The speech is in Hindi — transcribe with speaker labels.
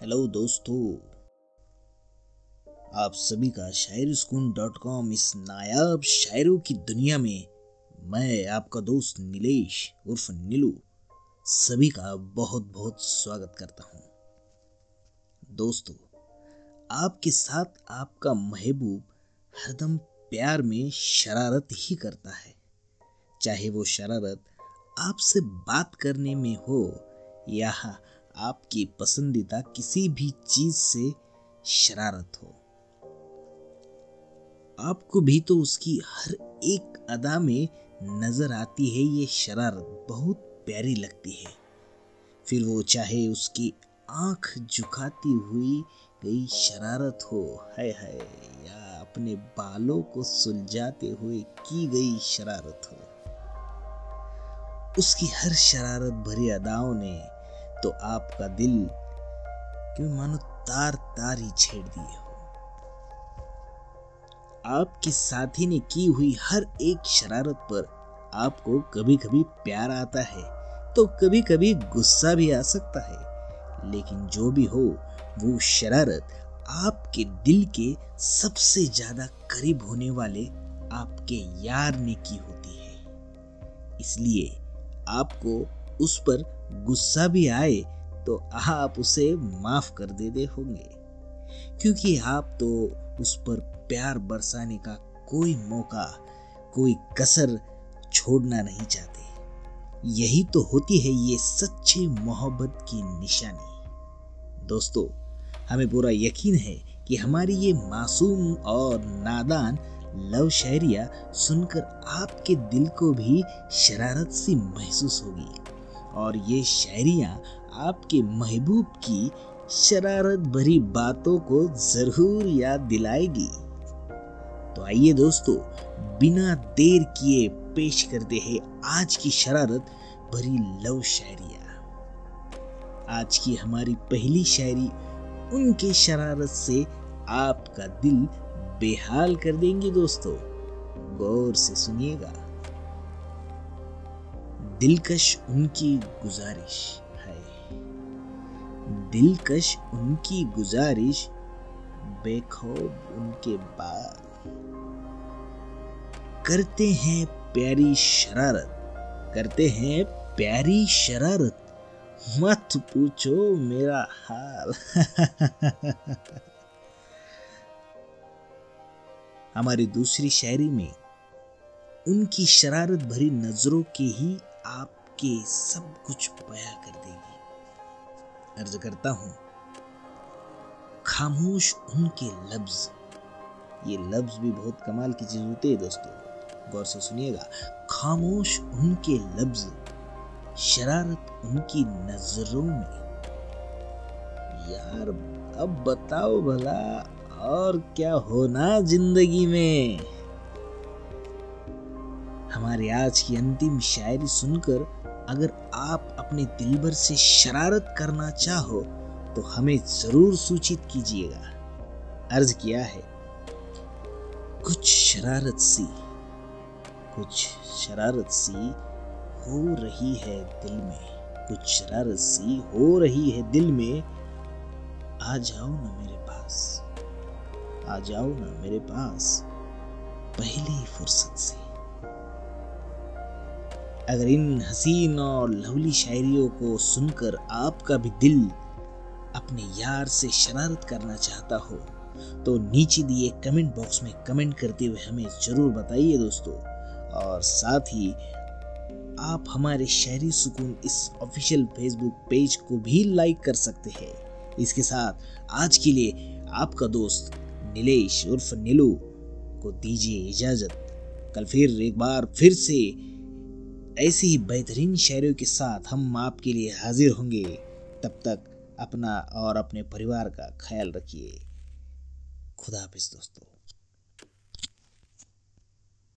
Speaker 1: हेलो दोस्तों, आप सभी का शायर स्कून डॉट कॉम इस नायाब शायरों की दुनिया में मैं आपका दोस्त नीलेश उर्फ़ नीलू सभी का बहुत बहुत स्वागत करता हूँ। दोस्तों, आपके साथ आपका महबूब हरदम प्यार में शरारत ही करता है। चाहे वो शरारत आपसे बात करने में हो या आपकी पसंदीदा किसी भी चीज़ से शरारत हो। आपको भी तो उसकी हर एक अदा में नज़र आती है, ये शरारत बहुत प्यारी लगती है। फिर वो चाहे उसकी आँख झुकाती हुई गई शरारत हो है है या अपने बालों को सुलझाते हुए की गई शरारत हो। उसकी हर शरारत भरी अदाओं ने तो आपका दिल क्यों मानो तार तार ही छेड़ दिए हो। आपके साथी ने की हुई हर एक शरारत पर आपको कभी कभी प्यार आता है तो कभी कभी गुस्सा भी आ सकता है, लेकिन जो भी हो, वो शरारत आपके दिल के सबसे ज़्यादा करीब होने वाले आपके यार ने की होती है। इसलिए आपको उस पर गुस्सा भी आए तो आप उसे माफ़ कर देते होंगे। क्योंकि आप तो उस पर प्यार बरसाने का कोई मौका, कोई कसर छोड़ना नहीं चाहते। यही तो होती है ये सच्ची मोहब्बत की निशानी। दोस्तों, हमें पूरा यकीन है कि हमारी ये मासूम और नादान लव शायरिया सुनकर आपके दिल को भी शरारत सी महसूस होगी। और ये शायरिया आपके महबूब की शरारत भरी बातों को ज़रूर याद दिलाएगी। तो आइए दोस्तों, बिना देर किए पेश करते हैं आज की शरारत भरी लव शायरिया। आज की हमारी पहली शायरी उनके शरारत से आपका दिल बेहाल कर देंगी दोस्तों। गौर से सुनिएगा। दिलकश उनकी गुजारिश है। दिलकश उनकी गुजारिश, बेखौफ उनके बाद करते हैं प्यारी शरारत, करते हैं प्यारी शरारत। मत पूछो मेरा हाल। हमारी दूसरी शायरी में, उनकी शरारत भरी नज़रों के ही आपके सब कुछ बया कर देगी। अर्ज़ करता हूँ, खामोश उनके लफ्ज, ये लफ्ज भी बहुत कमाल की चीज़ होती है दोस्तों, गौर से सुनिएगा। खामोश उनके लफ्ज, शरारत उनकी नज़रों में। यार, अब बताओ भला, और क्या होना ज़िंदगी में? हमारे आज की अंतिम शायरी सुनकर अगर आप अपने दिल भर से शरारत करना चाहो तो हमें ज़रूर सूचित कीजिएगा। अर्ज़ किया है, कुछ शरारत सी, कुछ शरारत सी हो रही है दिल में, कुछ शरारत सी हो रही है दिल में। आ जाओ ना मेरे पास, आ जाओ ना मेरे पास, पहली फुर्सत से। अगर इन हसीन और लवली शायरियों को सुनकर आपका भी दिल अपने यार से शरारत करना चाहता हो तो नीचे दिए कमेंट बॉक्स में कमेंट करते हुए हमें ज़रूर बताइए दोस्तों। और साथ ही आप हमारे शहरी सुकून इस ऑफिशियल फेसबुक पेज को भी लाइक कर सकते हैं। इसके साथ आज के लिए आपका दोस्त नीलेश उर्फ़ नीलू को दीजिए इजाज़त। कल फिर एक बार फिर से ऐसी ही बेहतरीन शायरों के साथ हम आपके लिए हाजिर होंगे। तब तक अपना और अपने परिवार का ख्याल रखिए। खुदा हाफिज दोस्तों।